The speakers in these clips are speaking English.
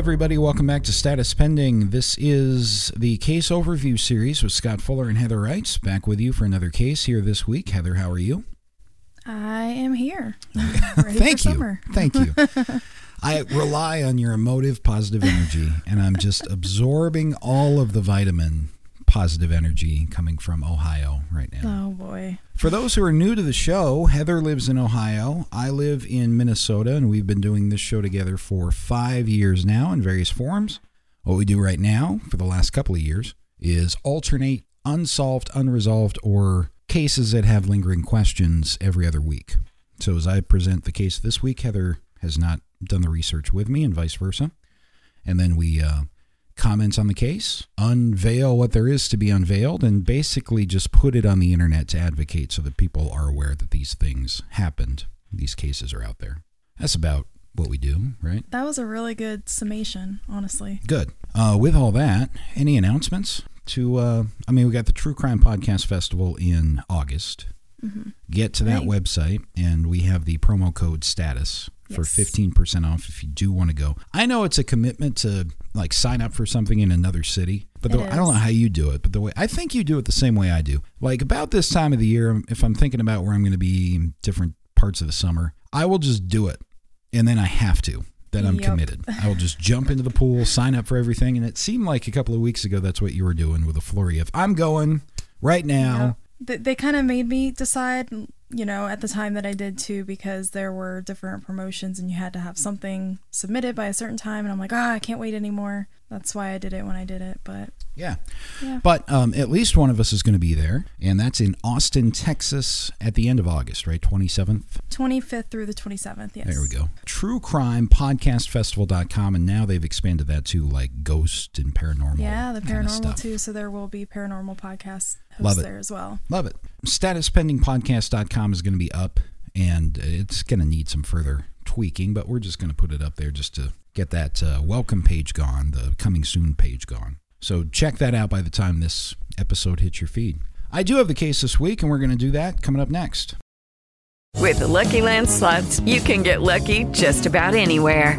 Everybody. Welcome back to Status Pending. This is the case overview series with Scott Fuller and Heather Wrights. Back with you for another case here this week. Heather, how are you? I am here. Thank you. Thank you. I rely on your emotive, positive energy, and I'm just absorbing all of the vitamin positive energy coming from Ohio right now. Oh, boy. For those who are new to the show, Heather lives in Ohio. I live in Minnesota, and we've been doing this show together for five years now in various forms. What we do right now for the last couple of years is alternate unsolved, unresolved, or cases that have lingering questions every other week. So as I present the case this week, Heather has not done the research with me, and vice versa. And then we uh, comments on the case, unveil what there is to be unveiled, and basically just put it on the internet to advocate so that people are aware that these things happened. These cases are out there. That's about what we do, right? That was a really good summation, honestly. Good. Uh, with all that, any announcements? To, uh, I mean, we got the True Crime Podcast Festival in August. Mm-hmm. Get to that right. website, and we have the promo code status for yes. 15% off if you do want to go. I know it's a commitment to like sign up for something in another city, but the, I don't know how you do it, but the way I think you do it the same way I do. Like about this time of the year, if I'm thinking about where I'm going to be in different parts of the summer, I will just do it. And then I have to. Then I'm yep. committed. I will just jump into the pool, sign up for everything. And it seemed like a couple of weeks ago that's what you were doing with a flurry of I'm going right now. They, they kind of made me decide you know, at the time that I did too, because there were different promotions and you had to have something submitted by a certain time. And I'm like, ah, I can't wait anymore. That's why I did it when I did it. But yeah, yeah. But um, at least one of us is going to be there, and that's in Austin, Texas, at the end of August, right? Twenty seventh, twenty fifth through the twenty seventh. Yes. There we go. True Crime Podcast Festival.com, and now they've expanded that to like ghost and paranormal. Yeah, the paranormal too. So there will be paranormal podcasts hosts there as well. Love it. Statuspendingpodcast.com is going to be up, and it's going to need some further tweaking, but we're just going to put it up there just to get that uh, welcome page gone, the coming soon page gone. So check that out by the time this episode hits your feed. I do have the case this week, and we're going to do that coming up next. With the Lucky Land slots, you can get lucky just about anywhere.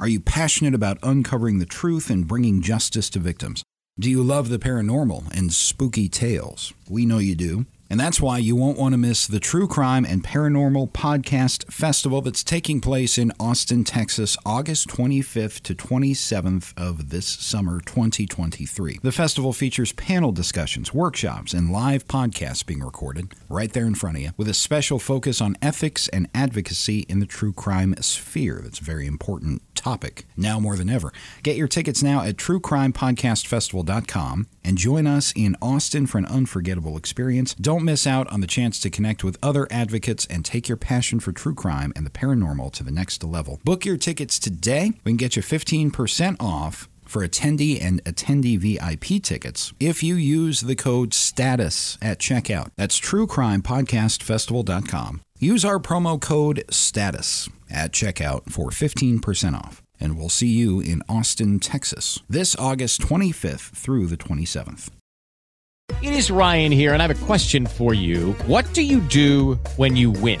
Are you passionate about uncovering the truth and bringing justice to victims? Do you love the paranormal and spooky tales? We know you do. And that's why you won't want to miss the True Crime and Paranormal Podcast Festival that's taking place in Austin, Texas, August 25th to 27th of this summer, 2023. The festival features panel discussions, workshops, and live podcasts being recorded right there in front of you, with a special focus on ethics and advocacy in the true crime sphere. That's very important topic now more than ever. Get your tickets now at truecrimepodcastfestival.com and join us in Austin for an unforgettable experience. Don't miss out on the chance to connect with other advocates and take your passion for true crime and the paranormal to the next level. Book your tickets today. We can get you 15% off for attendee and attendee VIP tickets if you use the code STATUS at checkout. That's truecrimepodcastfestival.com. Use our promo code STATUS at checkout for 15% off. And we'll see you in Austin, Texas, this August 25th through the 27th. It is Ryan here, and I have a question for you. What do you do when you win?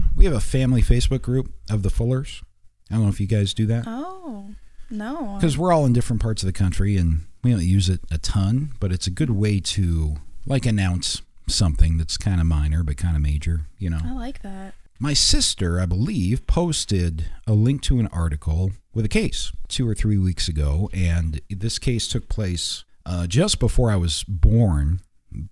we have a family Facebook group of the Fullers. I don't know if you guys do that. Oh, no. because we're all in different parts of the country and we don't use it a ton, but it's a good way to like announce something that's kind of minor but kind of major, you know. I like that. My sister, I believe, posted a link to an article with a case two or three weeks ago, and this case took place uh, just before I was born,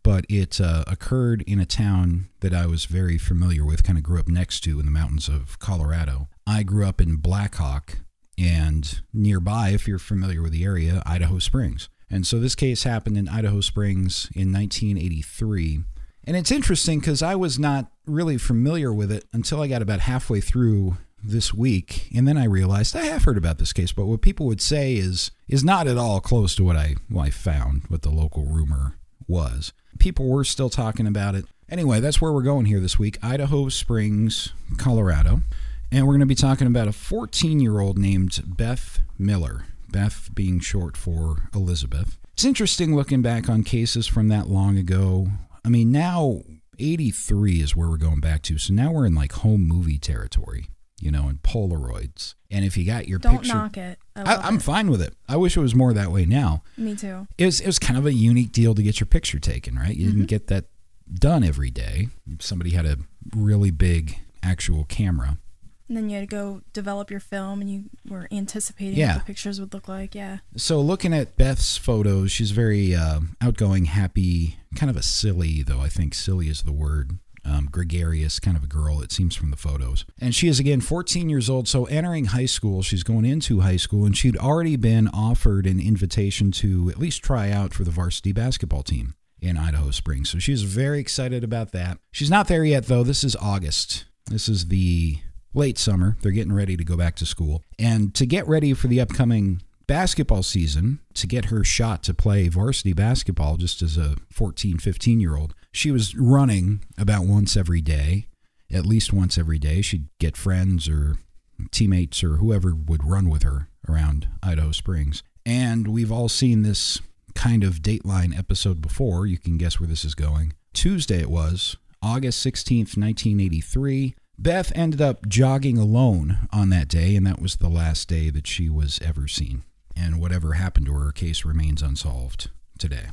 but it uh, occurred in a town that I was very familiar with, kind of grew up next to in the mountains of Colorado. I grew up in Black Hawk, and nearby, if you're familiar with the area, Idaho Springs. And so this case happened in Idaho Springs in 1983. And it's interesting because I was not really familiar with it until I got about halfway through this week, and then I realized I have heard about this case, but what people would say is is not at all close to what I I found, what the local rumor was. People were still talking about it. Anyway, that's where we're going here this week, Idaho Springs, Colorado, and we're going to be talking about a 14-year-old named Beth Miller. Beth being short for Elizabeth. It's interesting looking back on cases from that long ago. I mean, now 83 is where we're going back to. So now we're in like home movie territory, you know, in Polaroids. And if you got your Don't picture, knock it. I it. fine with it. I wish it was more that way now. Me too. It was, it was kind of a unique deal to get your picture taken, right? You Mm-hmm. didn't get that done every day. Somebody had a really big actual camera. And then you had to go develop your film, and you were anticipating Yeah. what the pictures would look like. Yeah. So looking at Beth's photos, she's very uh, outgoing, happy, kind of a silly, though I think silly is the word. Um, gregarious kind of a girl, it seems from the photos. And she is again 14 years old. So entering high school, she's going into high school, and she'd already been offered an invitation to at least try out for the varsity basketball team in Idaho Springs. So she's very excited about that. She's not there yet, though. This is August. This is the late summer. They're getting ready to go back to school. And to get ready for the upcoming basketball season, to get her shot to play varsity basketball just as a 14, 15 year old, she was running about once every day, at least once every day. She'd get friends or teammates or whoever would run with her around Idaho Springs. And we've all seen this kind of Dateline episode before. You can guess where this is going. Tuesday it was, August 16th, 1983. Beth ended up jogging alone on that day, and that was the last day that she was ever seen. And whatever happened to her, her case remains unsolved today.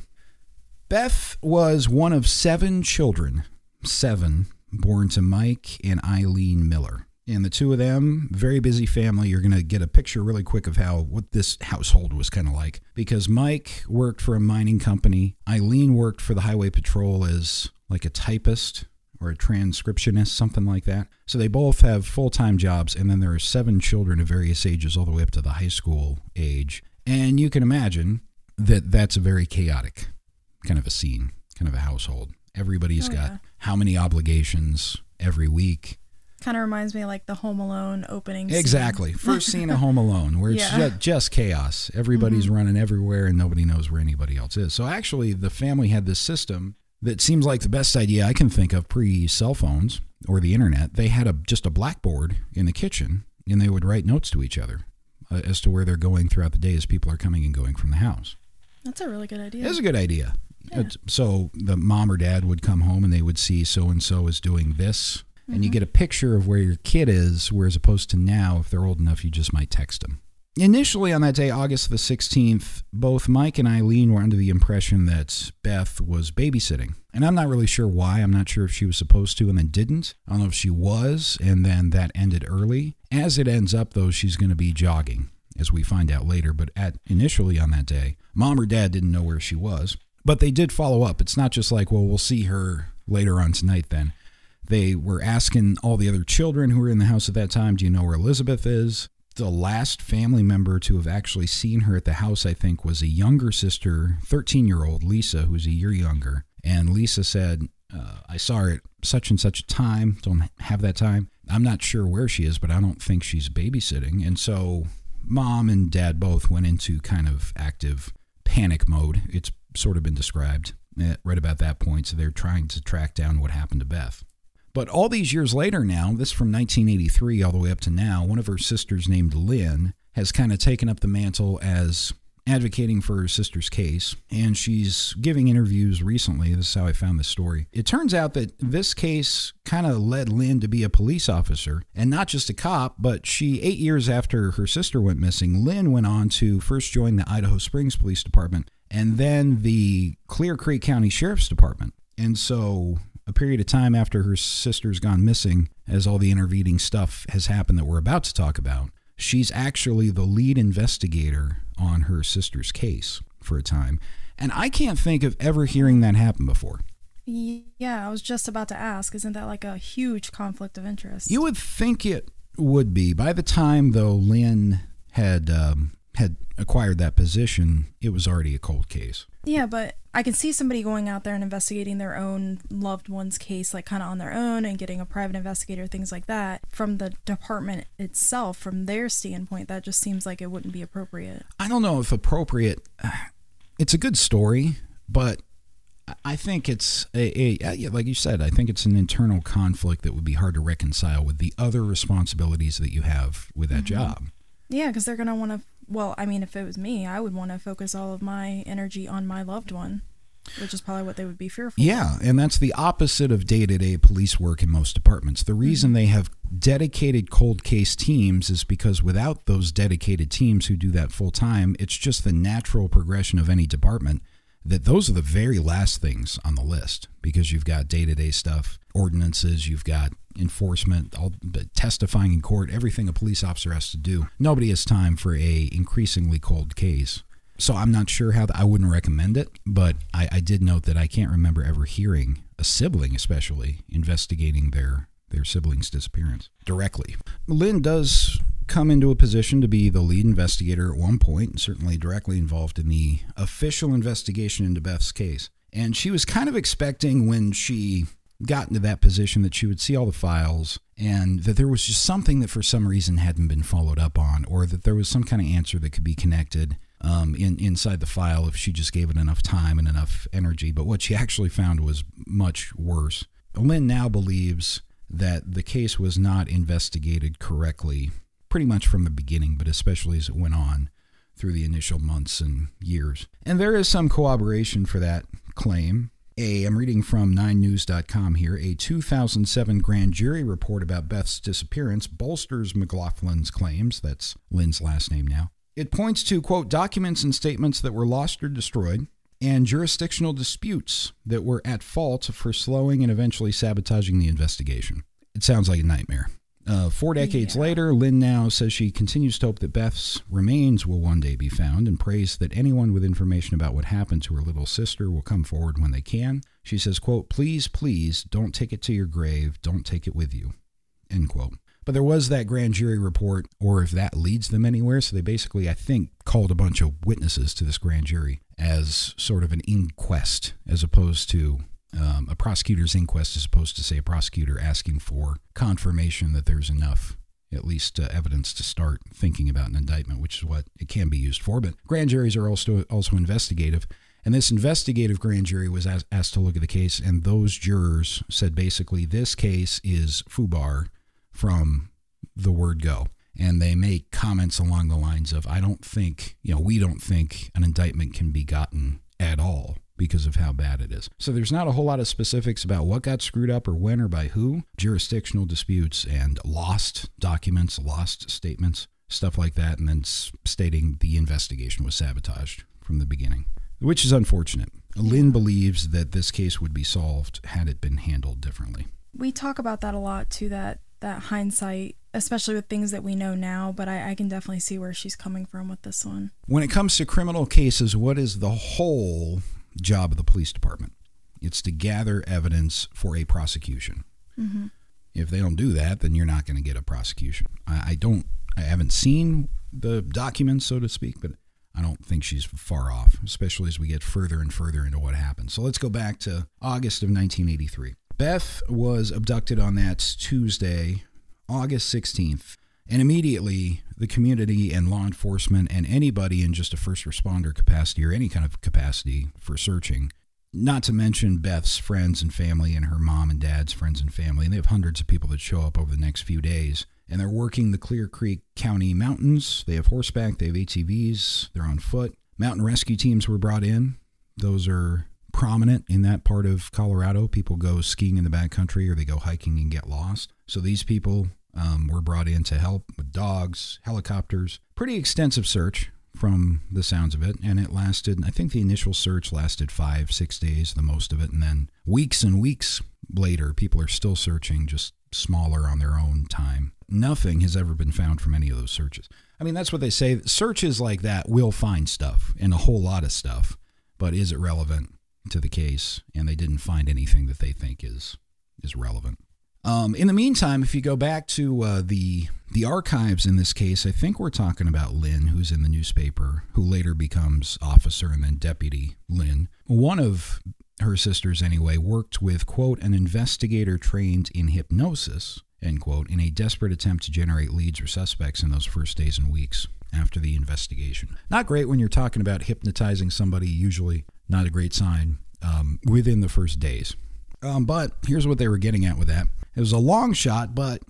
Beth was one of seven children, seven, born to Mike and Eileen Miller. And the two of them, very busy family. You're going to get a picture really quick of how what this household was kind of like. Because Mike worked for a mining company, Eileen worked for the Highway Patrol as like a typist or a transcriptionist, something like that. So they both have full time jobs. And then there are seven children of various ages, all the way up to the high school age. And you can imagine that that's very chaotic kind of a scene, kind of a household. Everybody's Oh, got yeah. how many obligations every week. Kind of reminds me of like the Home Alone opening. scene. Exactly. First scene of Home Alone, where it's Yeah. Mm-hmm. just chaos. Everybody's running everywhere and nobody knows where anybody else is. So actually, the family had this system that seems like the best idea I can think of pre cell phones or the internet. They had a just a blackboard in the kitchen and they would write notes to each other uh, as to where they're going throughout the day as people are coming and going from the house. That's a really good idea. It's a good idea. It's- So the mom or dad would come home and they would see so and so is doing this, and you mm-hmm. get a picture of where your kid is. Whereas opposed to now, if they're old enough, you just might text them. initially on that day, August the 16th, both Mike and Eileen were under the impression that Beth was babysitting. And I'm not really sure why. I'm not sure if she was supposed to and then didn't. I don't know if she was and then that ended early. As it ends up, though, she's going to be jogging, as we find out later. But at initially on that day, mom or dad didn't know where she was. But they did follow up. It's not just like, well, we'll see her later on tonight then. They were asking all the other children who were in the house at that time, do you know where Elizabeth is? The last family member to have actually seen her at the house, I think, was a younger sister, 13 year old Lisa, who's a year younger. And Lisa said, uh, I saw her at such and such a time, don't have that time. I'm not sure where she is, but I don't think she's babysitting. And so mom and dad both went into kind of active panic mode. It's sort of been described eh, right about that point. So they're trying to track down what happened to Beth. But all these years later now, this from 1983 all the way up to now, one of her sisters named Lynn has kind of taken up the mantle as advocating for her sister's case, and she's giving interviews recently. This is how I found this story. It turns out that this case kind of led Lynn to be a police officer, and not just a cop, but she, eight years after her sister went missing, Lynn went on to first join the Idaho Springs Police Department and then the Clear Creek County Sheriff's Department. And so a period of time after her sister's gone missing, as all the intervening stuff has happened that we're about to talk about, she's actually the lead investigator on her sister's case for a time. And I can't think of ever hearing that happen before. Yeah, I was just about to ask, isn't that like a huge conflict of interest? You would think it would be. By the time, though, Lynn had um, had acquired that position, it was already a cold case. Yeah, but I can see somebody going out there and investigating their own loved one's case, like kind of on their own, and getting a private investigator, things like that. From the department itself, from their standpoint, that just seems like it wouldn't be appropriate. I don't know if appropriate. It's a good story, but I think it's a, a, like you said. I think it's an internal conflict that would be hard to reconcile with the other responsibilities that you have with that Mhm. job. Yeah, because they're gonna want to. Well, I mean, if it was me, I would want to focus all of my energy on my loved one, which is probably what they would be fearful. Yeah, and that's the opposite of day to day police work in most departments. The reason mm-hmm. they have dedicated cold case teams is because without those dedicated teams who do that full time, it's just the natural progression of any department that those are the very last things on the list because you've got day to day stuff, ordinances, you've got enforcement, all the testifying in court, everything a police officer has to do. Nobody has time for a increasingly cold case. So I'm not sure how I wouldn't recommend it, but I, I did note that I can't remember ever hearing a sibling, especially investigating their their sibling's disappearance directly. Lynn does come into a position to be the lead investigator at one point, and certainly directly involved in the official investigation into Beth's case. And she was kind of expecting when she got into that position that she would see all the files and that there was just something that for some reason hadn't been followed up on, or that there was some kind of answer that could be connected um, in inside the file if she just gave it enough time and enough energy. But what she actually found was much worse. Lynn now believes that the case was not investigated correctly, pretty much from the beginning, but especially as it went on through the initial months and years. And there is some corroboration for that claim. A, I'm reading from 9news.com here. A 2007 grand jury report about Beth's disappearance bolsters McLaughlin's claims. That's Lynn's last name now. It points to, quote, documents and statements that were lost or destroyed, and jurisdictional disputes that were at fault for slowing and eventually sabotaging the investigation. It sounds like a nightmare. Uh, four decades later, Lynn now says she continues to hope that Beth's remains will one day be found and prays that anyone with information about what happened to her little sister will come forward when they can. She says, quote, please, please don't take it to your grave. Don't take it with you, end quote. But there was that grand jury report, or if that leads them anywhere. So they basically, I think, called a bunch of witnesses to this grand jury as sort of an inquest, as opposed to um, a prosecutor's inquest, is supposed to, say, a prosecutor asking for confirmation that there's enough, at least uh, evidence to start thinking about an indictment, which is what it can be used for. But grand juries are also also investigative. And this investigative grand jury was asked, asked to look at the case, and those jurors said basically this case is FUBAR from the word go. And they make comments along the lines of, I don't think, you know, we don't think an indictment can be gotten at all because of how bad it is. So there's not a whole lot of specifics about what got screwed up or when or by who. Jurisdictional disputes and lost documents, lost statements. stuff like that, and then stating the investigation was sabotaged from the beginning, which is unfortunate. Lynn believes that this case would be solved had it been handled differently. We talk about that a lot too. That that hindsight, especially with things that we know now. But I, I can definitely see where she's coming from with this one. When it comes to criminal cases, what is the whole job of the police department? It's to gather evidence for a prosecution. Mm-hmm. If they don't do that, then you're not going to get a prosecution. I, I don't. I haven't seen the documents, so to speak, but I don't think she's far off, especially as we get further and further into what happened. So let's go back to August of 1983. Beth was abducted on that Tuesday, August 16th, and immediately the community and law enforcement and anybody in just a first responder capacity or any kind of capacity for searching not to mention Beth's friends and family and her mom and dad's friends and family. And they have hundreds of people that show up over the next few days. And they're working the Clear Creek County mountains. They have horseback, they have ATVs, they're on foot. Mountain rescue teams were brought in. Those are prominent in that part of Colorado. People go skiing in the backcountry or they go hiking and get lost. So these people um, were brought in to help with dogs, helicopters. Pretty extensive search from the sounds of it. And it lasted, I think the initial search lasted five, six days, the most of it. And then weeks and weeks later, people are still searching, just smaller on their own time. Nothing has ever been found from any of those searches. I mean, that's what they say. Searches like that will find stuff and a whole lot of stuff, but is it relevant to the case? And they didn't find anything that they think is is relevant. Um, in the meantime, if you go back to uh, the the archives in this case, I think we're talking about Lynn, who's in the newspaper, who later becomes officer and then deputy Lynn. One of her sisters, anyway, worked with quote an investigator trained in hypnosis end quote in a desperate attempt to generate leads or suspects in those first days and weeks after the investigation. Not great when you're talking about hypnotizing somebody. Usually, not a great sign um, within the first days. Um, but here's what they were getting at with that. It was a long shot, but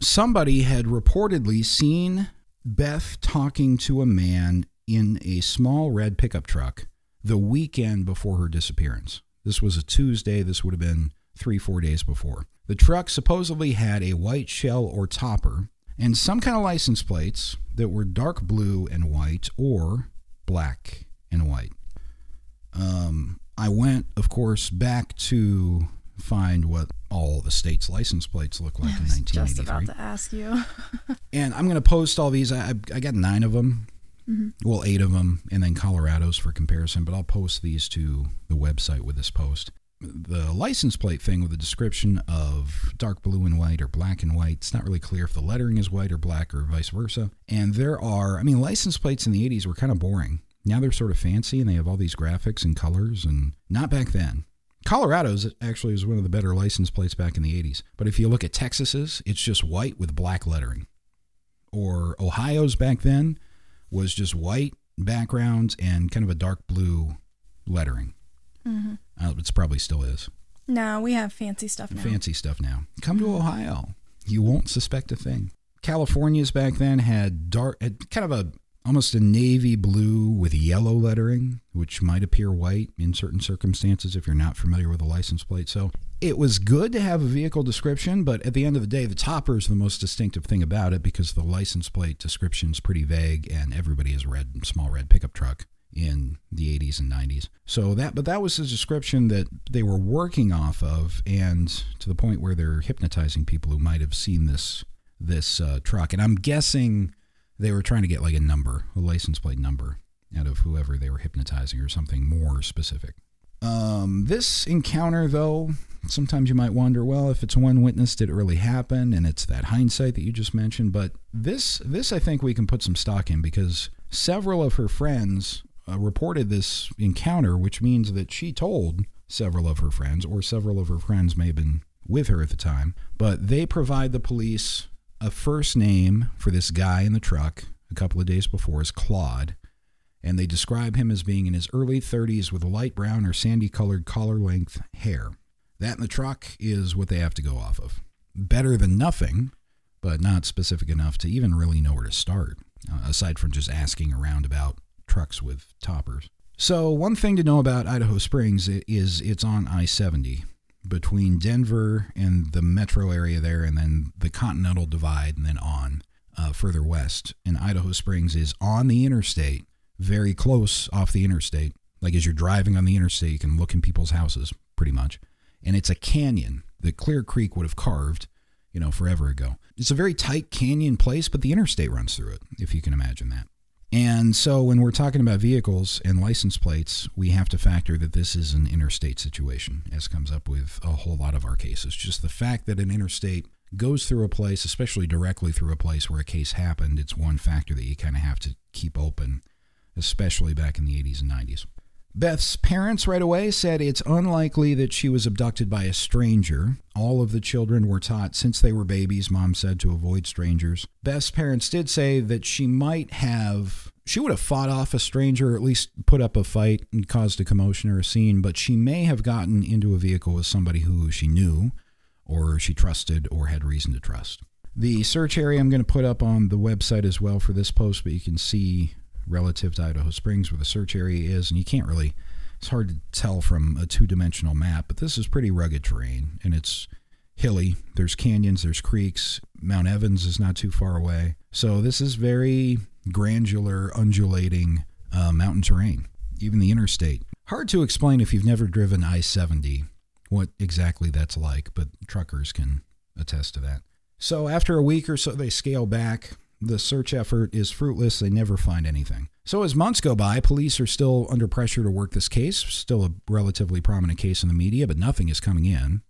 somebody had reportedly seen Beth talking to a man in a small red pickup truck the weekend before her disappearance. This was a Tuesday. This would have been three, four days before. The truck supposedly had a white shell or topper and some kind of license plates that were dark blue and white or black and white. Um, I went, of course, back to find what all the state's license plates look like I in was just 1983. about to ask you. And I'm going to post all these. I, I got nine of them. Mm-hmm. Well, eight of them, and then Colorado's for comparison. But I'll post these to the website with this post. The license plate thing with the description of dark blue and white or black and white. It's not really clear if the lettering is white or black or vice versa. And there are, I mean, license plates in the 80s were kind of boring. Now they're sort of fancy and they have all these graphics and colors, and not back then. Colorado's actually was one of the better license plates back in the 80s. But if you look at Texas's, it's just white with black lettering. Or Ohio's back then was just white backgrounds and kind of a dark blue lettering. hmm Uh, it's probably still is. No, we have fancy stuff now. Fancy stuff now. Come to Ohio. You won't suspect a thing. California's back then had dark, had kind of a almost a navy blue with yellow lettering, which might appear white in certain circumstances if you're not familiar with the license plate. So it was good to have a vehicle description, but at the end of the day, the topper is the most distinctive thing about it because the license plate description is pretty vague, and everybody has read small red pickup truck in the 80s and 90s. So that, but that was the description that they were working off of, and to the point where they're hypnotizing people who might have seen this this uh, truck. And I'm guessing they were trying to get like a number, a license plate number, out of whoever they were hypnotizing or something more specific. Um, this encounter, though, sometimes you might wonder, well, if it's one witness, did it really happen? And it's that hindsight that you just mentioned. But this, this I think we can put some stock in because several of her friends uh, reported this encounter, which means that she told several of her friends, or several of her friends may have been with her at the time, but they provide the police a first name for this guy in the truck a couple of days before is Claude, and they describe him as being in his early 30s with light brown or sandy colored collar length hair. That in the truck is what they have to go off of. Better than nothing, but not specific enough to even really know where to start, uh, aside from just asking around about trucks with toppers. So, one thing to know about Idaho Springs is it's on I 70 between Denver and the metro area there, and then the Continental Divide, and then on. uh, further west, and Idaho Springs is on the interstate, very close off the interstate. Like as you're driving on the interstate, you can look in people's houses pretty much. And it's a canyon that Clear Creek would have carved, you know, forever ago. It's a very tight canyon place, but the interstate runs through it, if you can imagine that. And so when we're talking about vehicles and license plates, we have to factor that this is an interstate situation, as comes up with a whole lot of our cases. Just the fact that an interstate goes through a place, especially directly through a place where a case happened, it's one factor that you kind of have to keep open, especially back in the 80s and 90s. Beth's parents right away said it's unlikely that she was abducted by a stranger. All of the children were taught since they were babies, mom said, to avoid strangers. Beth's parents did say that she might have, she would have fought off a stranger, or at least put up a fight and caused a commotion or a scene, but she may have gotten into a vehicle with somebody who she knew or she trusted or had reason to trust. The search area I'm going to put up on the website as well for this post, but you can see relative to Idaho Springs where the search area is, and you can't really, it's hard to tell from a two dimensional map, but this is pretty rugged terrain and it's hilly. There's canyons, there's creeks. Mount Evans is not too far away. So this is very granular, undulating uh, mountain terrain, even the interstate. Hard to explain if you've never driven I 70 what exactly that's like, but truckers can attest to that. So after a week or so, they scale back. The search effort is fruitless. They never find anything. So as months go by, police are still under pressure to work this case. Still a relatively prominent case in the media, but nothing is coming in,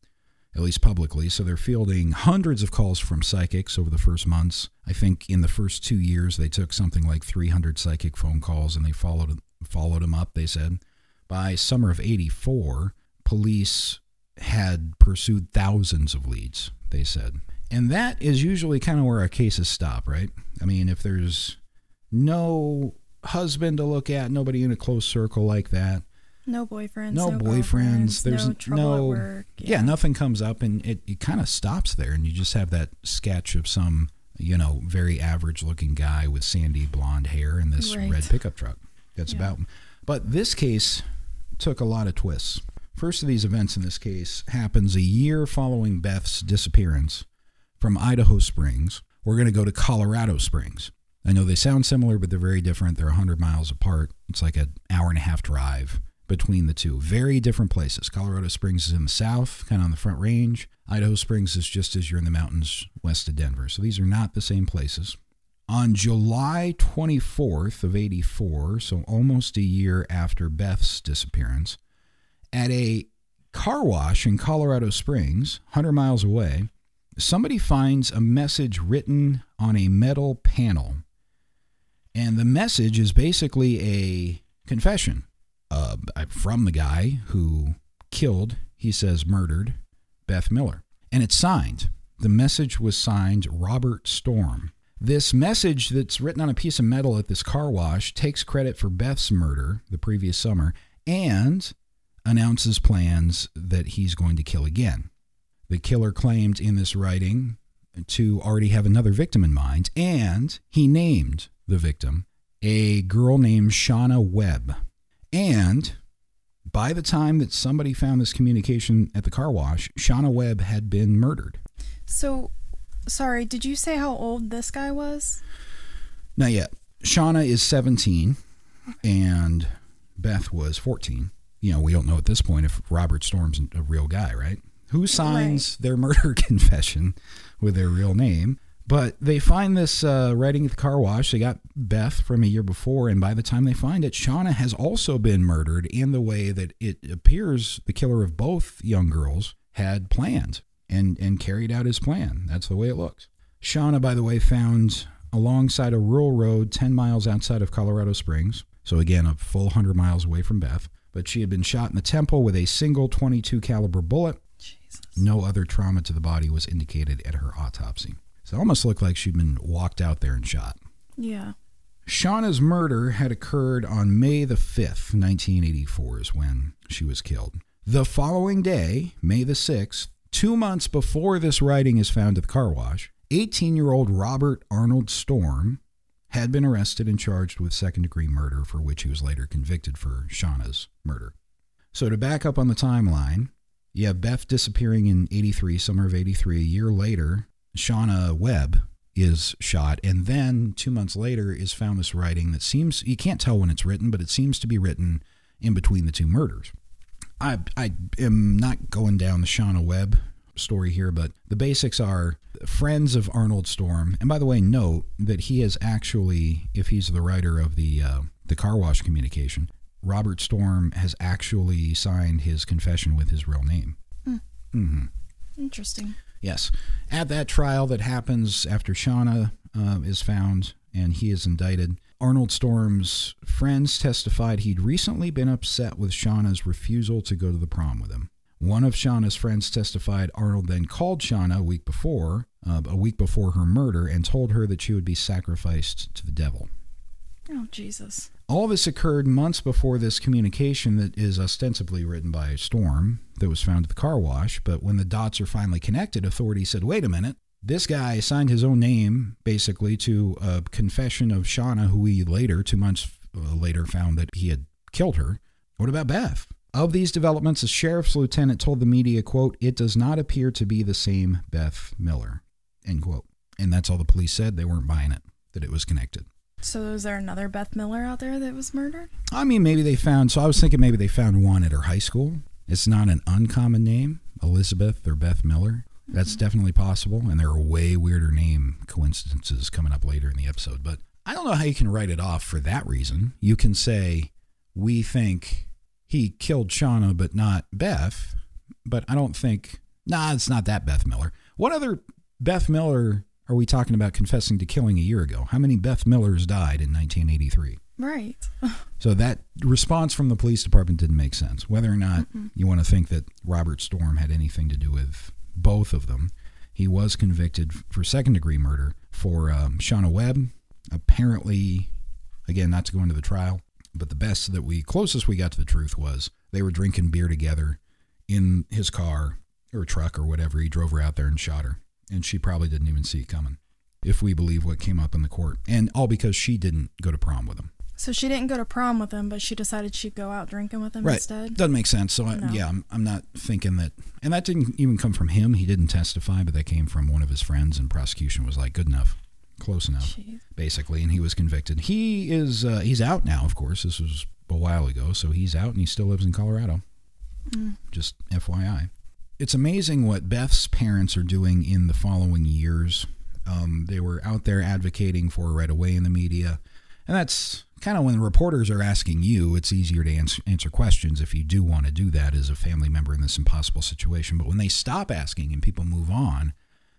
at least publicly. So they're fielding hundreds of calls from psychics over the first months. I think in the first two years, they took something like 300 psychic phone calls and they followed followed them up. They said by summer of '84, police had pursued thousands of leads. They said. And that is usually kind of where our cases stop, right? I mean, if there's no husband to look at, nobody in a close circle like that, No boyfriends. no, No, boyfriends, there's no trouble at work. yeah. nothing comes up, and it, it kind of stops there, and you just have that sketch of some, you know, very average looking guy with sandy blonde hair and this Right. red pickup truck. That's Yeah. about. But this case took a lot of twists. First of these events in this case happens a year following Beth's disappearance from Idaho Springs. We're going to go to Colorado Springs. I know they sound similar, but they're very different. They're 100 miles apart. It's like an hour and a half drive between the two. Very different places. Colorado Springs is in the south, kind of on the front range. Idaho Springs is just as you're in the mountains west of Denver. So these are not the same places. On July 24th of 84, so almost a year after Beth's disappearance, at a car wash in Colorado Springs, 100 miles away, somebody finds a message written on a metal panel. And the message is basically a confession uh, from the guy who killed, he says murdered, Beth Miller. And it's signed. The message was signed Robert Storm. This message that's written on a piece of metal at this car wash takes credit for Beth's murder the previous summer and announces plans that he's going to kill again. The killer claimed in this writing to already have another victim in mind, and he named the victim a girl named Shauna Webb. And by the time that somebody found this communication at the car wash, Shauna Webb had been murdered. So, sorry, did you say how old this guy was? Not yet. Shauna is 17 and Beth was 14. You know, we don't know at this point if Robert Storm's a real guy, right? Who signs their murder confession with their real name? But they find this uh, writing at the car wash. They got Beth from a year before, and by the time they find it, Shauna has also been murdered in the way that it appears the killer of both young girls had planned and, and carried out his plan. That's the way it looks. Shauna, by the way, found alongside a rural road 10 miles outside of Colorado Springs. So again, a full 100 miles away from Beth. But she had been shot in the temple with a single 22 caliber bullet. No other trauma to the body was indicated at her autopsy. So it almost looked like she'd been walked out there and shot. Yeah. Shauna's murder had occurred on May the 5th, 1984, is when she was killed. The following day, May the 6th, two months before this writing is found at the car wash, 18 year old Robert Arnold Storm had been arrested and charged with second degree murder, for which he was later convicted for Shauna's murder. So to back up on the timeline, you have Beth disappearing in 83, summer of 83. A year later, Shauna Webb is shot. And then two months later is found this writing that seems, you can't tell when it's written, but it seems to be written in between the two murders. I, I am not going down the Shauna Webb story here, but the basics are friends of Arnold Storm. And by the way, note that he is actually, if he's the writer of the uh, the car wash communication, Robert Storm has actually signed his confession with his real name. hmm Interesting. Yes. At that trial that happens after Shauna uh, is found and he is indicted, Arnold Storm's friends testified he'd recently been upset with Shauna's refusal to go to the prom with him. One of Shauna's friends testified Arnold then called Shauna a week before, uh, a week before her murder, and told her that she would be sacrificed to the devil. Oh, Jesus. All this occurred months before this communication that is ostensibly written by Storm that was found at the car wash. But when the dots are finally connected, authorities said, wait a minute. This guy signed his own name basically to a confession of Shauna, who we later, two months uh, later, found that he had killed her. What about Beth? Of these developments, a sheriff's lieutenant told the media, quote, it does not appear to be the same Beth Miller, end quote. And that's all the police said. They weren't buying it, that it was connected. So is there another Beth Miller out there that was murdered? I mean, maybe they found. So I was thinking maybe they found one at her high school. It's not an uncommon name, Elizabeth or Beth Miller. That's mm-hmm. definitely possible, and there are way weirder name coincidences coming up later in the episode. But I don't know how you can write it off for that reason. You can say we think he killed Shauna, but not Beth. But I don't think. Nah, it's not that Beth Miller. What other Beth Miller are we talking about confessing to killing a year ago? How many Beth Millers died in 1983? Right. So that response from the police department didn't make sense. Whether or not you want to think that Robert Storm had anything to do with both of them, he was convicted for second degree murder for um, Shauna Webb. Apparently, again, not to go into the trial, but the best that we, closest we got to the truth was they were drinking beer together in his car or truck or whatever. He drove her out there and shot her. And she probably didn't even see it coming, if we believe what came up in the court. And all because she didn't go to prom with him. So she didn't go to prom with him, but she decided she'd go out drinking with him right. instead. Doesn't make sense. So, I, No. yeah, I'm, I'm not thinking that. And that didn't even come from him. He didn't testify, but that came from one of his friends, and prosecution was like, good enough, close enough, Jeez. basically. And he was convicted. He is, uh, he's out now, of course. This was a while ago. So he's out and he still lives in Colorado. Just FYI. It's amazing what Beth's parents are doing in the following years. Um, they were out there advocating for right away in the media. And that's kind of when reporters are asking you, it's easier to answer, answer questions if you do want to do that as a family member in this impossible situation. But when they stop asking and people move on,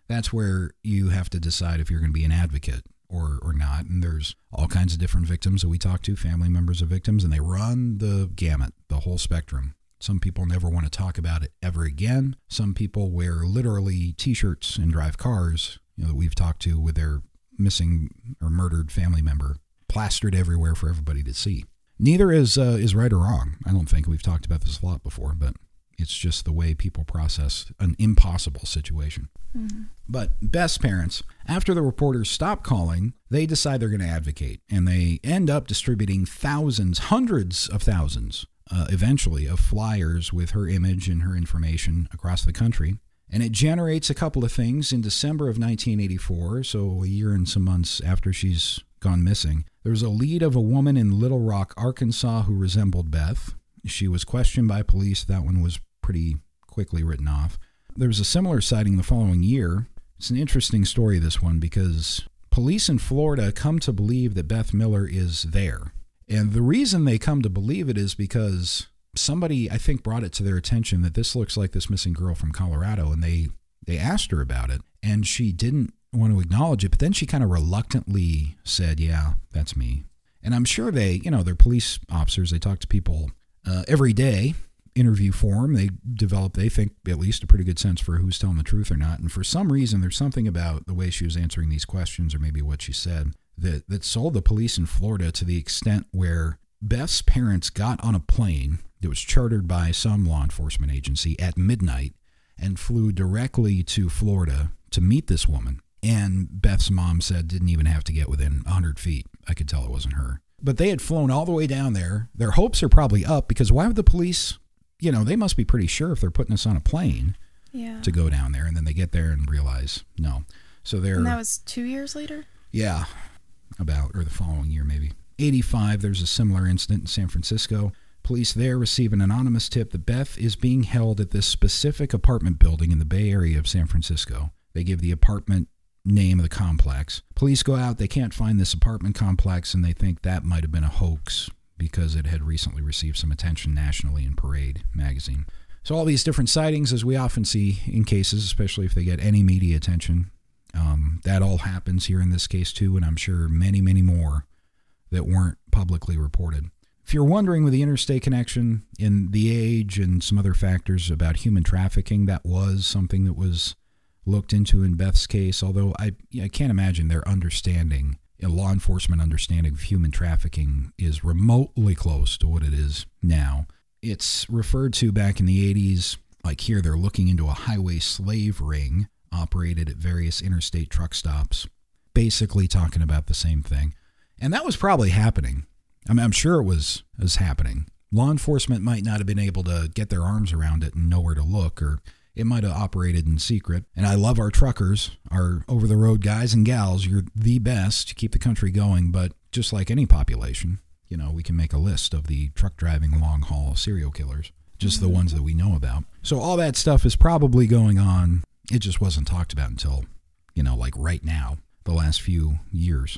that's where you have to decide if you're going to be an advocate or, or not. And there's all kinds of different victims that we talk to, family members of victims, and they run the gamut, the whole spectrum. Some people never want to talk about it ever again. Some people wear literally t-shirts and drive cars, you know, that we've talked to with their missing or murdered family member plastered everywhere for everybody to see. Neither is uh, is right or wrong. I don't think we've talked about this a lot before, but it's just the way people process an impossible situation. But Beth's parents, after the reporters stop calling, they decide they're going to advocate, and they end up distributing thousands, hundreds of thousands, uh, eventually, of flyers with her image and her information across the country. And it generates a couple of things. In December of 1984, so a year and some months after she's gone missing, there was a lead of a woman in Little Rock, Arkansas, who resembled Beth. She was questioned by police. That one was pretty quickly written off. There was a similar sighting the following year. It's an interesting story, this one, because police in Florida come to believe that Beth Miller is there. And the reason they come to believe it is because somebody, I think, brought it to their attention that this looks like this missing girl from Colorado, and they they asked her about it, and she didn't want to acknowledge it, but then she kind of reluctantly said, "Yeah, that's me." And I'm sure they, you know, they're police officers. They talk to people uh, every day, interview form. They develop, they think, at least a pretty good sense for who's telling the truth or not. And for some reason, there's something about the way she was answering these questions, or maybe what she said, that that sold the police in Florida to the extent where Beth's parents got on a plane that was chartered by some law enforcement agency at midnight and flew directly to Florida to meet this woman. And Beth's mom said didn't even have to get within 100 feet. I could tell it wasn't her. But they had flown all the way down there. Their hopes are probably up because why would the police, you know, they must be pretty sure if they're putting us on a plane Yeah. to go down there. And then they get there and realize no. So they're And that was two years later? yeah, about or the following year maybe. 85 there's a similar incident in San Francisco. Police there receive an anonymous tip that Beth is being held at this specific apartment building in the Bay Area of San Francisco. They give the apartment name of the complex. Police go out, they can't find this apartment complex, and they think that might have been a hoax because it had recently received some attention nationally in Parade magazine. So, all these different sightings, as we often see in cases, especially if they get any media attention, um, that all happens here in this case too, and I'm sure many, many more that weren't publicly reported. If you're wondering with the interstate connection in the age and some other factors about human trafficking, that was something that was looked into in Beth's case, although I, I can't imagine their understanding, law enforcement understanding of human trafficking is remotely close to what it is now. It's referred to back in the 80s, like here they're looking into a highway slave ring operated at various interstate truck stops, basically talking about the same thing. And that was probably happening. I mean, I'm sure it was was happening. Law enforcement might not have been able to get their arms around it and know where to look, or it might have operated in secret. And I love our truckers, our over the road guys and gals. You're the best to keep the country going. But just like any population, you know, we can make a list of the truck driving long haul serial killers, just the mm-hmm. ones that we know about. So all that stuff is probably going on. It just wasn't talked about until, you know, like right now, the last few years.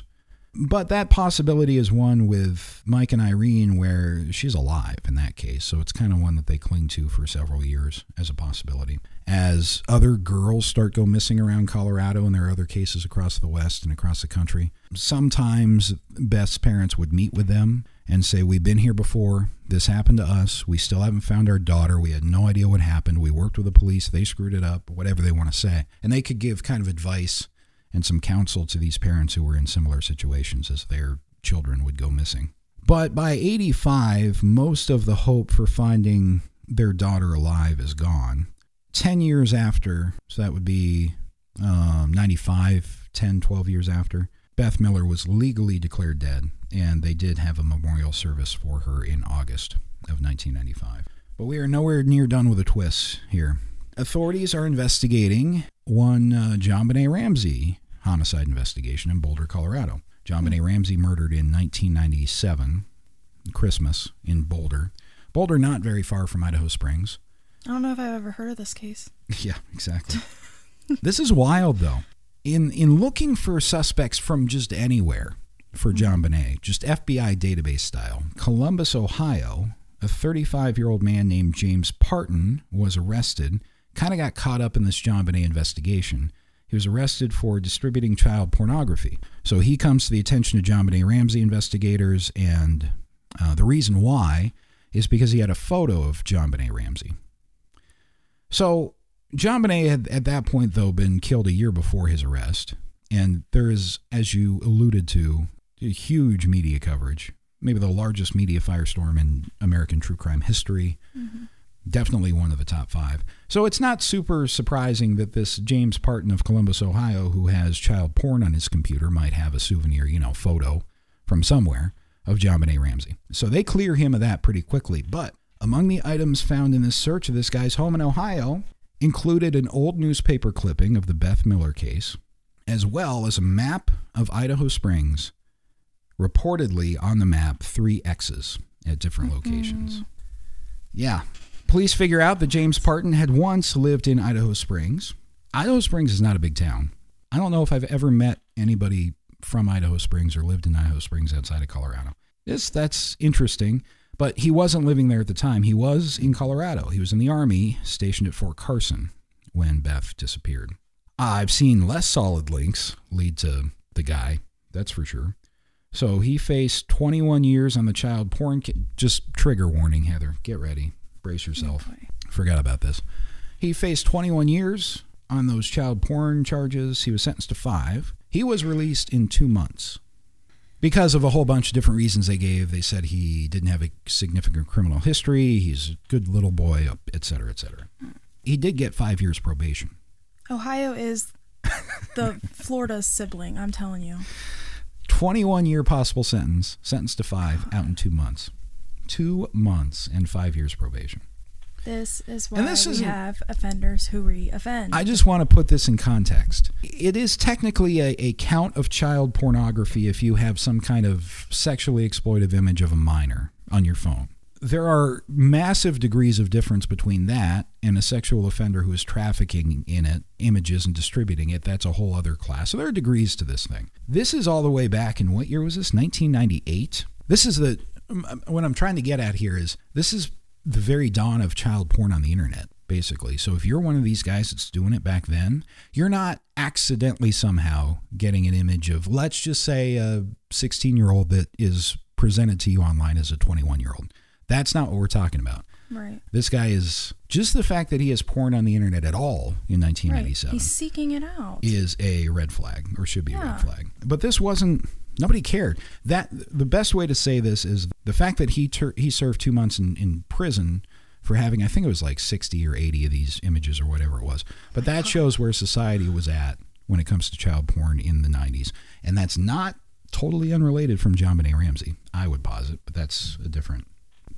But that possibility is one with Mike and Irene where she's alive in that case. So it's kind of one that they cling to for several years as a possibility. As other girls start go missing around Colorado and there are other cases across the West and across the country, sometimes Beth's parents would meet with them and say, We've been here before. This happened to us. We still haven't found our daughter. We had no idea what happened. We worked with the police. They screwed it up, whatever they want to say. And they could give kind of advice and some counsel to these parents who were in similar situations as their children would go missing. But by 85, most of the hope for finding their daughter alive is gone. 10 years after, so that would be um, 95, 10, 12 years after, Beth Miller was legally declared dead, and they did have a memorial service for her in August of 1995. But we are nowhere near done with the twists here. Authorities are investigating one uh, JonBenét Ramsey homicide investigation in Boulder, Colorado. JonBenét Ramsey murdered in 1997, Christmas in Boulder. Boulder, not very far from Idaho Springs. I don't know if I've ever heard of this case. Yeah, exactly. this is wild, though. In in looking for suspects from just anywhere for JonBenét, just FBI database style, Columbus, Ohio, a 35 year old man named James Parton was arrested. Kind of got caught up in this JonBenét investigation. He was arrested for distributing child pornography. So he comes to the attention of JonBenét Ramsey investigators, and uh, the reason why is because he had a photo of JonBenét Ramsey. So JonBenét had at that point, though, been killed a year before his arrest. And there is, as you alluded to, huge media coverage, maybe the largest media firestorm in American true crime history. Mm-hmm. Definitely one of the top five. So it's not super surprising that this James Parton of Columbus, Ohio, who has child porn on his computer, might have a souvenir, you know, photo from somewhere of JonBenét Ramsey. So they clear him of that pretty quickly. But among the items found in this search of this guy's home in Ohio included an old newspaper clipping of the Beth Miller case, as well as a map of Idaho Springs, reportedly on the map three X's at different mm-hmm. locations. Yeah. Police figure out that James Parton had once lived in Idaho Springs. Idaho Springs is not a big town. I don't know if I've ever met anybody from Idaho Springs or lived in Idaho Springs outside of Colorado. Yes, that's interesting. But he wasn't living there at the time. He was in Colorado. He was in the Army, stationed at Fort Carson when Beth disappeared. I've seen less solid links lead to the guy, that's for sure. So he faced 21 years on the child porn. Ca- just trigger warning, Heather. Get ready. Brace yourself. Forgot about this. He faced 21 years on those child porn charges. He was sentenced to five. He was released in two months because of a whole bunch of different reasons they gave. They said he didn't have a significant criminal history. He's a good little boy, et cetera, et cetera. He did get five years probation. Ohio is the Florida sibling, I'm telling you. 21 year possible sentence, sentenced to five, out in two months. Two months and five years probation. This is why And this we isn't- have offenders who re-offend. I just want to put this in context. It is technically a, a count of child pornography if you have some kind of sexually exploitive image of a minor on your phone. There are massive degrees of difference between that and a sexual offender who is trafficking in it, images and distributing it. That's a whole other class. So there are degrees to this thing. This is all the way back in what year was this? 1998. This is the um, um, what I'm trying to get at here is this is the very dawn of child porn on the internet, basically. So if you're one of these guys that's doing it back then, you're not accidentally somehow getting an image of, let's just say, a 16 year old that is presented to you online as a 21 year old. That's not what we're talking about. right. This guy is just the fact that he has porn on the internet at all in Right. 1997 He's seeking it out. is a red flag or should be a red flag. But this wasn't nobody cared. That the best way to say this is the fact that he tur- he served 2 months in, in prison for having I think it was like 60 or 80 of these images or whatever it was. But that shows where society was at when it comes to child porn in the 90s. And that's not totally unrelated from JonBenét Ramsey. I would posit, but that's a different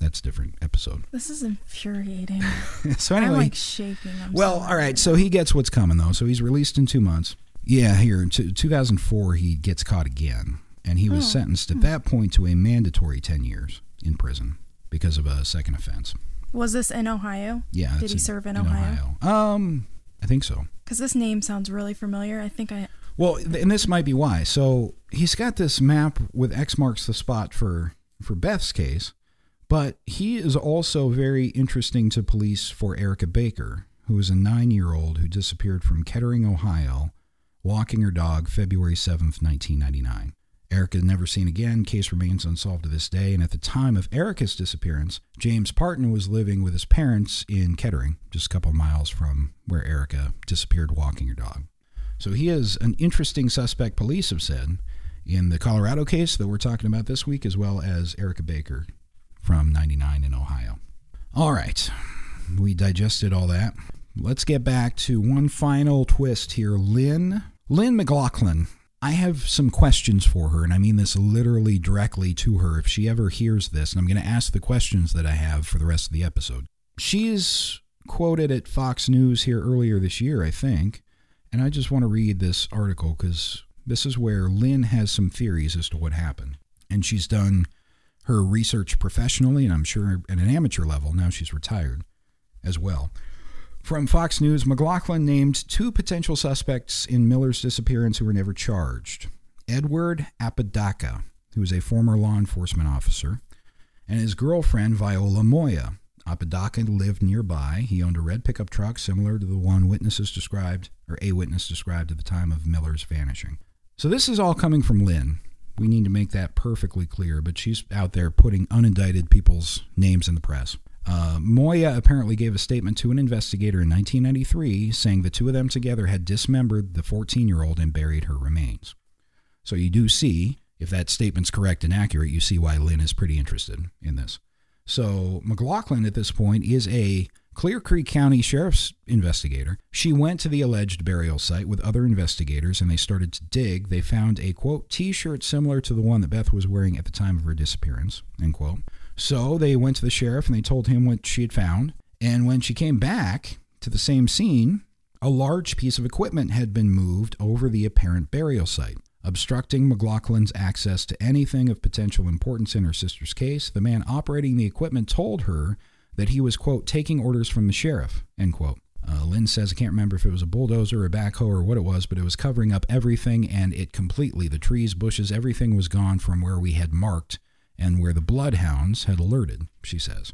that's a different episode. This is infuriating. so anyway, I'm like shaking. I'm well, sorry. all right. So he gets what's coming though. So he's released in two months. Yeah, here in t- 2004 he gets caught again, and he was Oh. sentenced at that point to a mandatory 10 years in prison because of a second offense. Was this in Ohio? Yeah. Did he serve in, Ohio? Ohio? Um, I think so. Because this name sounds really familiar. I think I. Well, and this might be why. So he's got this map with X marks the spot for for Beth's case, but he is also very interesting to police for Erica Baker, who is a nine year old who disappeared from Kettering, Ohio, walking her dog February seventh, nineteen ninety nine. Erica is never seen again. Case remains unsolved to this day. And at the time of Erica's disappearance, James Parton was living with his parents in Kettering, just a couple miles from where Erica disappeared walking her dog. So he is an interesting suspect, police have said, in the Colorado case that we're talking about this week, as well as Erica Baker from 99 in Ohio. All right, we digested all that. Let's get back to one final twist here. Lynn, Lynn McLaughlin. I have some questions for her, and I mean this literally directly to her if she ever hears this, and I'm going to ask the questions that I have for the rest of the episode. She is quoted at Fox News here earlier this year, I think, and I just want to read this article because this is where Lynn has some theories as to what happened. And she's done her research professionally, and I'm sure at an amateur level. Now she's retired as well. From Fox News, McLaughlin named two potential suspects in Miller's disappearance who were never charged Edward Apodaca, who is a former law enforcement officer, and his girlfriend, Viola Moya. Apodaca lived nearby. He owned a red pickup truck similar to the one witnesses described, or a witness described at the time of Miller's vanishing. So this is all coming from Lynn. We need to make that perfectly clear, but she's out there putting unindicted people's names in the press. Uh, Moya apparently gave a statement to an investigator in 1993 saying the two of them together had dismembered the 14 year old and buried her remains. So you do see, if that statement's correct and accurate, you see why Lynn is pretty interested in this. So McLaughlin at this point is a Clear Creek County Sheriff's investigator. She went to the alleged burial site with other investigators and they started to dig. They found a quote t shirt similar to the one that Beth was wearing at the time of her disappearance, end quote. So they went to the sheriff and they told him what she had found. And when she came back to the same scene, a large piece of equipment had been moved over the apparent burial site, obstructing McLaughlin's access to anything of potential importance in her sister's case. The man operating the equipment told her that he was, quote, taking orders from the sheriff, end quote. Uh, Lynn says, I can't remember if it was a bulldozer or a backhoe or what it was, but it was covering up everything and it completely, the trees, bushes, everything was gone from where we had marked and where the bloodhounds had alerted, she says.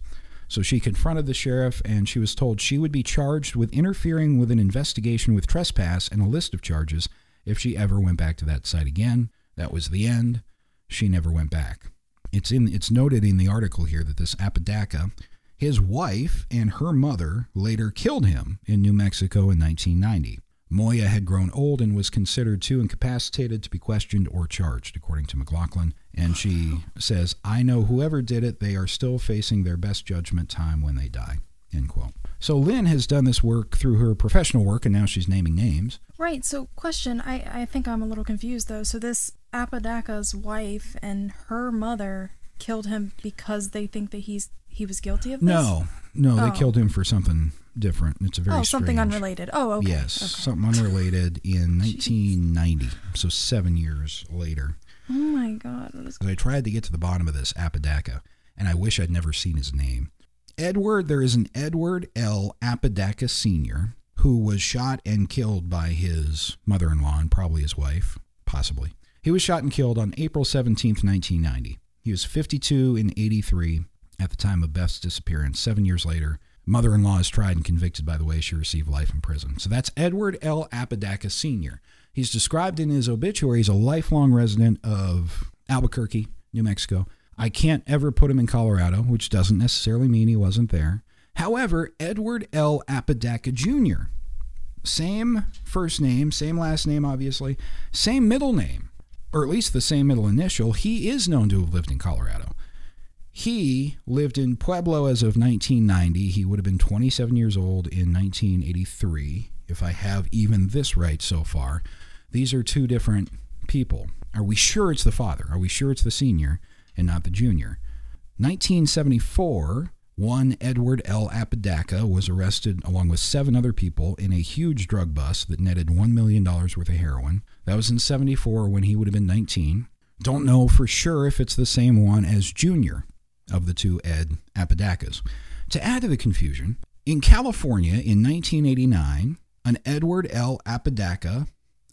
So she confronted the sheriff and she was told she would be charged with interfering with an investigation with trespass and a list of charges if she ever went back to that site again. That was the end. She never went back. It's in it's noted in the article here that this Apodaca, his wife and her mother later killed him in New Mexico in 1990. Moya had grown old and was considered too incapacitated to be questioned or charged, according to McLaughlin. And she says, I know whoever did it, they are still facing their best judgment time when they die. End quote. So Lynn has done this work through her professional work, and now she's naming names. Right. So, question. I I think I'm a little confused though. So this Apodaca's wife and her mother killed him because they think that he's he was guilty of this? No, no, they Oh. killed him for something different. It's a very oh, something strange- unrelated. Oh, okay. Yes, Okay. something unrelated in 1990, so seven years later. Oh my god. Is I tried to get to the bottom of this Apodaca, and I wish I'd never seen his name. Edward, there is an Edward L. Apodaca Sr., who was shot and killed by his mother in law and probably his wife, possibly. He was shot and killed on April 17th, 1990. He was 52 and 83 at the time of Beth's disappearance. Seven years later, mother in law is tried and convicted, by the way. She received life in prison. So that's Edward L. Apodaca Sr. He's described in his obituary as a lifelong resident of Albuquerque, New Mexico. I can't ever put him in Colorado, which doesn't necessarily mean he wasn't there. However, Edward L. Apodaca Jr., same first name, same last name, obviously, same middle name, or at least the same middle initial. He is known to have lived in Colorado. He lived in Pueblo as of 1990. He would have been 27 years old in 1983, if I have even this right so far. These are two different people. Are we sure it's the father? Are we sure it's the senior and not the junior? 1974, one Edward L. Apodaca was arrested along with seven other people in a huge drug bust that netted $1 million worth of heroin. That was in 74 when he would have been 19. Don't know for sure if it's the same one as Junior of the two Ed Apodacas. To add to the confusion, in California in 1989, an Edward L. Apodaca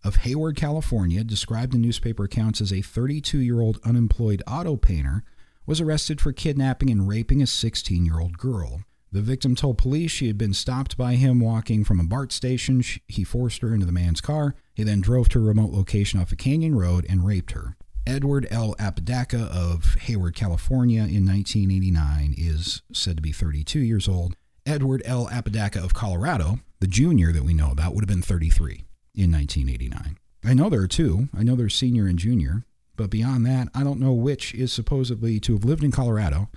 of Hayward, California, described in newspaper accounts as a 32 year old unemployed auto painter, was arrested for kidnapping and raping a 16 year old girl. The victim told police she had been stopped by him walking from a BART station. He forced her into the man's car. He then drove to a remote location off a canyon road and raped her. Edward L. Apodaca of Hayward, California in 1989 is said to be 32 years old. Edward L. Apodaca of Colorado, the junior that we know about, would have been 33 in 1989. I know there are two. I know there's senior and junior. But beyond that, I don't know which is supposedly to have lived in Colorado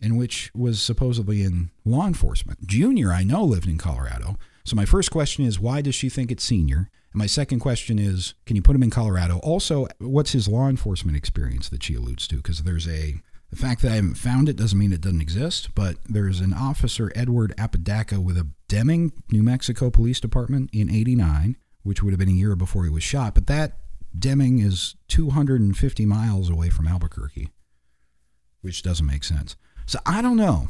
and which was supposedly in law enforcement. Junior, I know, lived in Colorado. So my first question is, why does she think it's senior? And my second question is, can you put him in Colorado? Also, what's his law enforcement experience that she alludes to? Because there's a the fact that I haven't found it doesn't mean it doesn't exist, but there's an officer, Edward Apodaca, with a Deming, New Mexico Police Department in 89, which would have been a year before he was shot. But that Deming is 250 miles away from Albuquerque, which doesn't make sense. So I don't know.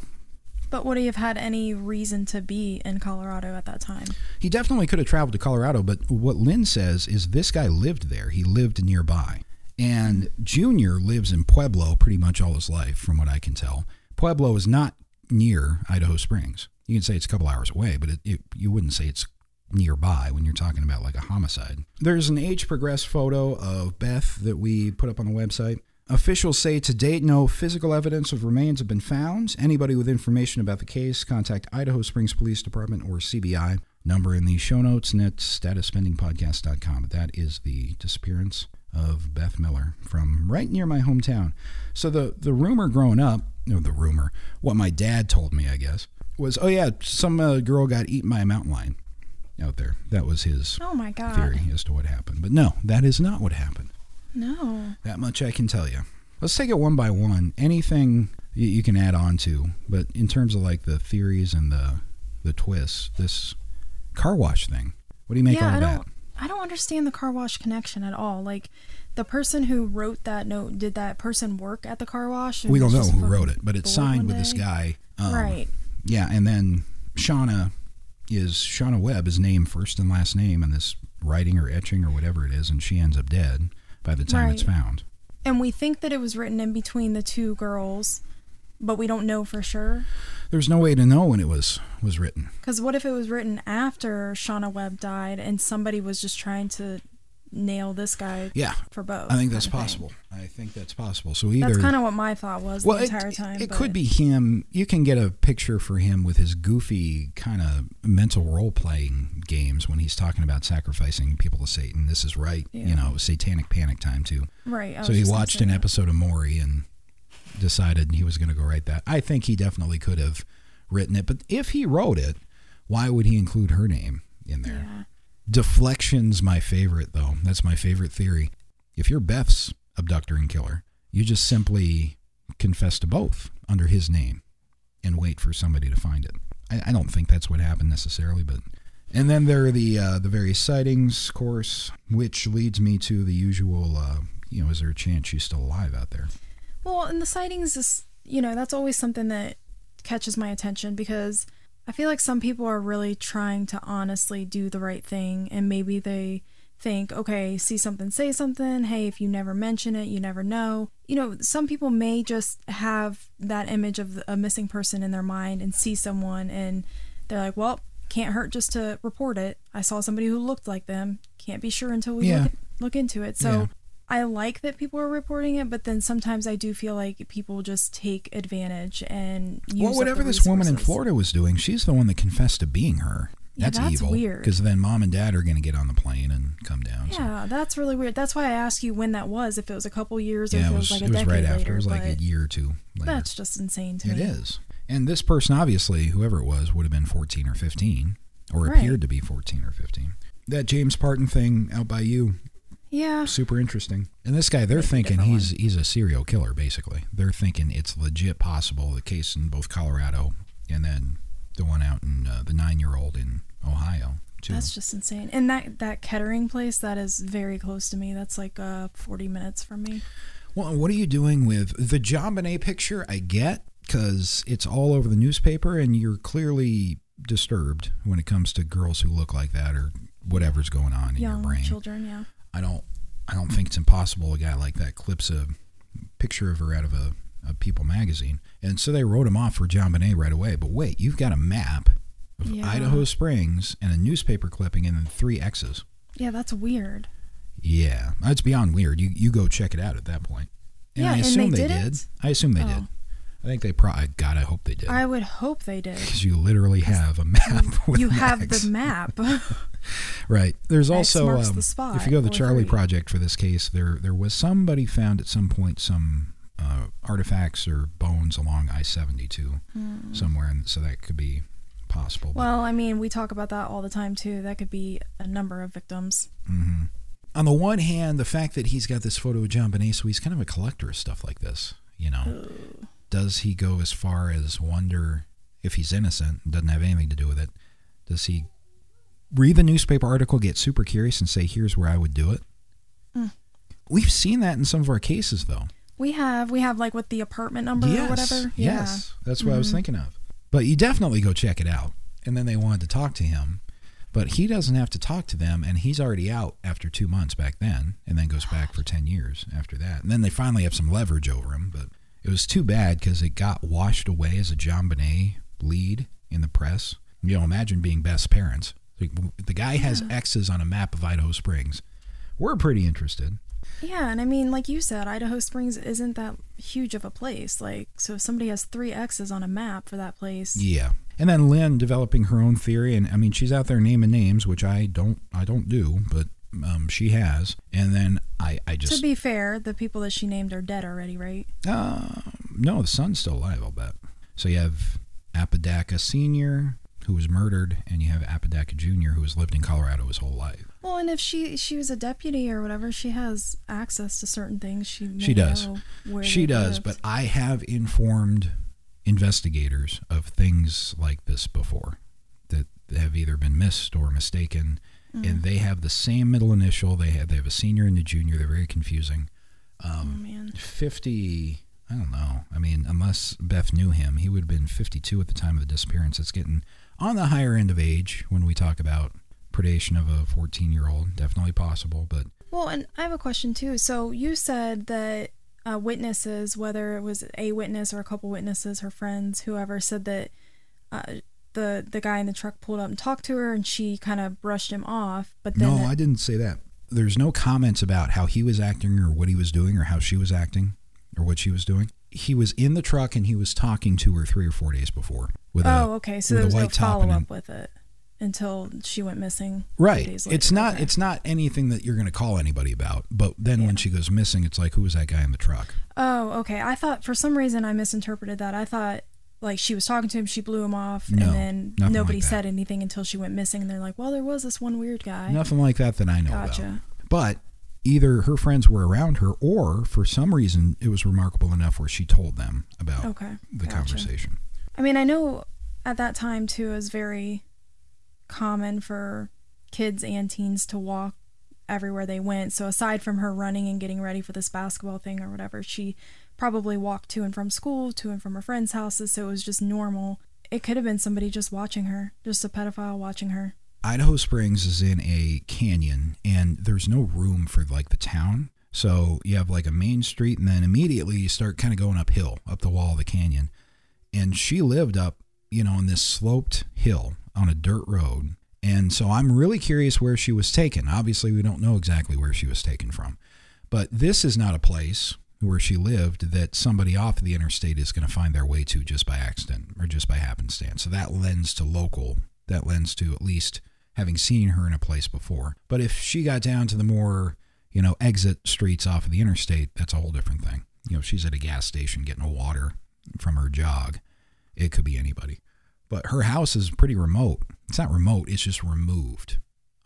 But would he have had any reason to be in Colorado at that time? He definitely could have traveled to Colorado, but what Lynn says is this guy lived there. He lived nearby. And Junior lives in Pueblo pretty much all his life, from what I can tell. Pueblo is not near Idaho Springs. You can say it's a couple hours away, but it, it, you wouldn't say it's nearby when you're talking about like a homicide. There's an age progressed photo of Beth that we put up on the website. Officials say to date, no physical evidence of remains have been found. Anybody with information about the case, contact Idaho Springs Police Department or CBI. Number in the show notes and at statuspendingpodcast.com. But that is the disappearance of Beth Miller from right near my hometown. So the, the rumor growing up, no, the rumor, what my dad told me, I guess, was, oh yeah, some uh, girl got eaten by a mountain lion out there. That was his Oh my god. theory as to what happened. But no, that is not what happened. No. That much I can tell you. Let's take it one by one. Anything you, can add on to, but in terms of like the theories and the the twists, this car wash thing. What do you make yeah, out I of that? don't I don't understand the car wash connection at all. Like the person who wrote that note, did that person work at the car wash? We don't know who wrote it, but it's signed with this guy. Um, right. Yeah, and then Shauna is Shauna Webb is named first and last name in this writing or etching or whatever it is, and she ends up dead by the time it's found. And we think that it was written in between the two girls, but we don't know for sure. There's no way to know when it was was written. Because what if it was written after Shauna Webb died and somebody was just trying to nail this guy Yeah, for both? I think that's of thing? possible. I think that's possible. So either That's kind of what my thought was well, the it, entire time. it but- could be him. You can get a picture for him with his goofy kind of mental role playing games when he's talking about sacrificing people to Satan. This is right, you know, satanic panic time too. Right. So he watched an that. episode of Maury and decided he was going to go write that. I think he definitely could have written it, but if he wrote it, why would he include her name in there? Yeah. Deflection's my favorite, though. That's my favorite theory. If you're Beth's abductor and killer, you just simply confess to both under his name. and wait for somebody to find it. I, I don't think that's what happened necessarily, but. And then there are the uh, the various sightings, of course, which leads me to the usual. Uh, you know, is there a chance she's still alive out there? Well, and the sightings is, you know, that's always something that catches my attention because I feel like some people are really trying to honestly do the right thing and maybe they think, okay, see something, say something. Hey, if you never mention it, you never know. You know, some people may just have that image of a missing person in their mind and see someone and they're like, well, can't hurt just to report it. I saw somebody who looked like them. Can't be sure until we Yeah. look, look into it. So Yeah. I like that people are reporting it, but then sometimes I do feel like people just take advantage and use well, whatever this woman in. Florida was doing, she's the one that confessed to being her. That's, Yeah, That's, evil. weird. Because then mom and dad are going to get on the plane and come down. so- Yeah, that's really weird. That's why I asked you when that was. If it was a couple years or Yeah, if it it was, was like a it was decade right later. after. It was like a year or two later. That's just insane to It me. is. And this person, obviously, whoever it was, would have been 14 or 15, or Right. appeared to be 14 or 15. That James Parton thing out by you, Yeah. super interesting. And this guy, they're thinking he's he's a serial killer, basically. They're thinking it's legit possible, the case in both Colorado and then the one out in uh, the nine year old in Ohio, too. That's just insane. And that that Kettering place that is very close to me. That's like uh 40 minutes from me. Well, what are you doing with the JonBenét picture? I get because it's all over the newspaper, and you're clearly disturbed when it comes to girls who look like that or whatever's going on in your Young brain. children, yeah. I don't, I don't think it's impossible. A guy like that clips a picture of her out of a, a People magazine, and so they wrote him off for JonBenét right away. But wait, you've got a map of Yeah. Idaho Springs and a newspaper clipping, and then three X's. Yeah, that's weird. Yeah, that's beyond weird. You you go check it out at that point. And Yeah, I and they assume they, did did. I assume they did. Oh. I think they probably. God, I hope they did. I would hope they did. Because you literally have a map. With You have the map. Right. There's also um, the if you go to the Charley three. Project for this case, there there was somebody found at some point some uh, artifacts or bones along I-72 somewhere, and so that could be possible. Hmm. well, I mean, we talk about that all the time too. That could be a number of victims. on the one hand, the fact that he's got this photo of JonBenét, so he's kind of a collector of stuff like this. You know, does he go as far as wonder if he's innocent and doesn't have anything to do with it? Does he read the newspaper article, get super curious, and say, "Here's where I would do it"? Hmm. We've seen that in some of our cases, though. We have we have like with the apartment number yes, or whatever. yes, that's what I Mm-hmm. was thinking of. But you definitely go check it out. And then they wanted to talk to him, but he doesn't have to talk to them, and he's already out after two months back then, and then goes back for ten years after that. And then they finally have some leverage over him, but it was too bad because it got washed away as a JonBenét lead in the press. You know, imagine being Beth's parents. Like, The guy has X's on a map of Idaho Springs. We're pretty interested. Yeah, and I mean, like you said, Idaho Springs isn't that huge of a place. Like, so if somebody has three X's on a map for that place, Yeah. And then Lynn developing her own theory, and I mean she's out there naming names, which I don't, I don't do, but um, she has. And then I, I just to be fair, the people that she named are dead already, right? uh, no, the son's still alive. I'll bet. So you have Apodaca Senior, who was murdered, and you have Apodaca Junior, who has lived in Colorado his whole life. Well, and if she she was a deputy or whatever, she has access to certain things. She may She does. She does, lived. but I have informed investigators of things like this before that have either been missed or mistaken, Mm. and they have the same middle initial. They have they have a senior and a junior. They're very confusing. oh man, Fifty. I don't know. I mean, unless Beth knew him, he would have been 52 at the time of the disappearance. It's getting on the higher end of age when we talk about predation of a 14 year old. Definitely possible, but Well, and I have a question too. So you said that uh, witnesses, whether it was a witness or a couple witnesses, her friends, whoever, said that uh, the the guy in the truck pulled up and talked to her, and she kind of brushed him off. But then, no, I didn't say that. There's no comments about how he was acting or what he was doing or how she was acting or what she was doing. He was in the truck and he was talking to her three or four days before with a oh, okay. So there a was no follow up with it until she went missing. Right. It's not Okay. it's not anything that you're going to call anybody about. But then when she goes missing, it's like who was that guy in the truck? Oh, okay. I thought for some reason I misinterpreted that. I thought like she was talking to him, she blew him off, No, and then nobody like said anything until she went missing. And they're like, "Well, there was this one weird guy." Nothing like that that I know Gotcha. about. But either her friends were around her or for some reason it was remarkable enough where she told them about Okay, the gotcha. conversation. I mean, I know at that time too, it was very common for kids and teens to walk everywhere they went. So aside from her running and getting ready for this basketball thing or whatever, she probably walked to and from school, to and from her friends' houses. So it was just normal. It could have been somebody just watching her, just a pedophile watching her. Idaho Springs is in a canyon and there's no room for like the town. So you have like a main street and then immediately you start kind of going uphill up the wall of the canyon. And she lived up, you know, on this sloped hill on a dirt road. And so I'm really curious where she was taken. Obviously, we don't know exactly where she was taken from. But this is not a place where she lived that somebody off the interstate is going to find their way to just by accident or just by happenstance. So that lends to local, that lends to at least having seen her in a place before. But if she got down to the more, you know, exit streets off of the interstate, that's a whole different thing. You know, she's at a gas station getting a water from her jog, it could be anybody. But her house is pretty remote. It's not remote, it's just removed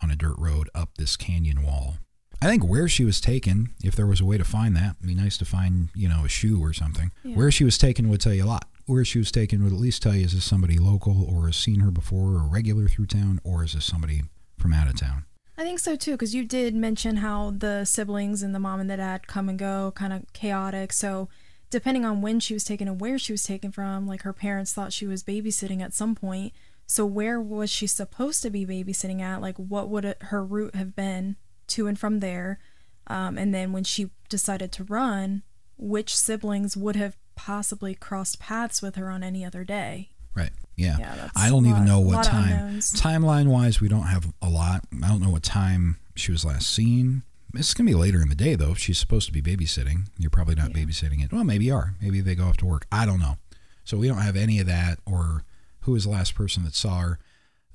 on a dirt road up this canyon wall. I think where she was taken, if there was a way to find that, it'd be nice to find, you know, a shoe or something. Yeah. Where she was taken would tell you a lot. Where she was taken would at least tell you is this somebody local or has seen her before or regular through town or is this somebody from out of town? I think so too, because you did mention how the siblings and the mom and the dad come and go, kind of chaotic. So, depending on when she was taken and where she was taken from, like her parents thought she was babysitting at some point. So, where was she supposed to be babysitting at? Like, what would it, her route have been to and from there? Um, and then when she decided to run, which siblings would have possibly crossed paths with her on any other day? Right. Yeah. Yeah, I don't even know what time. Timeline wise, we don't have a lot. I don't know what time she was last seen. It's going to be later in the day, though. If she's supposed to be babysitting, you're probably not babysitting it. Well, maybe you are. Maybe they go off to work. I don't know. So we don't have any of that or who was the last person that saw her.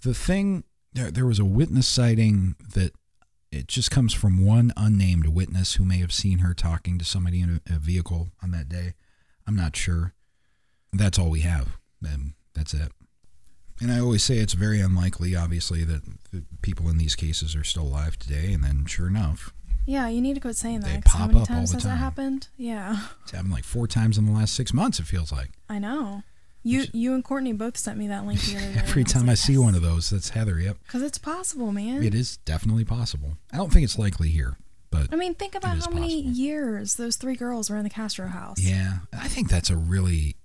The thing, there, there was a witness sighting that it just comes from one unnamed witness who may have seen her talking to somebody in a, a vehicle on that day. I'm not sure. That's all we have. And that's it. And I always say it's very unlikely, obviously, that the people in these cases are still alive today. And then, sure enough, Yeah, you need to quit saying that. They that. 'cause how many up all times the has time. that happened? Yeah, it's happened like four times in the last six months. It feels like I know. You you and Courtney both sent me that link the other day. every time I see one of those, that's Heather. Yep, Because it's possible, man. it is definitely possible. I don't think it's likely here, but I mean, think about how many possible. years those three girls were in the Castro house. yeah, I think that's a really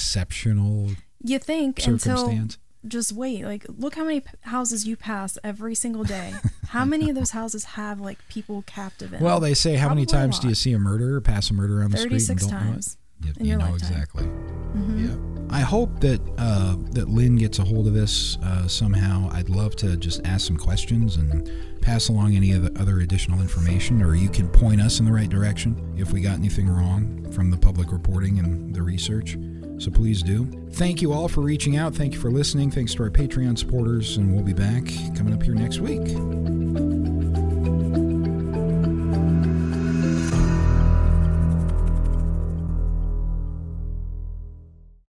exceptional You think until circumstance. Just wait. Like, look how many p- houses you pass every single day. how many of those houses have like people captive in? Well, they say how many Probably times do you see a murderer pass a murder on the street 36 don't know times You, in you your know lifetime. exactly. Mhm. Yeah. I hope that uh, that Lynn gets a hold of this uh, somehow. I'd love to just ask some questions and pass along any of the other additional information, or you can point us in the right direction if we got anything wrong from the public reporting and the research. So please do. Thank you all for reaching out. Thank you for listening. Thanks to our Patreon supporters. And we'll be back coming up here next week.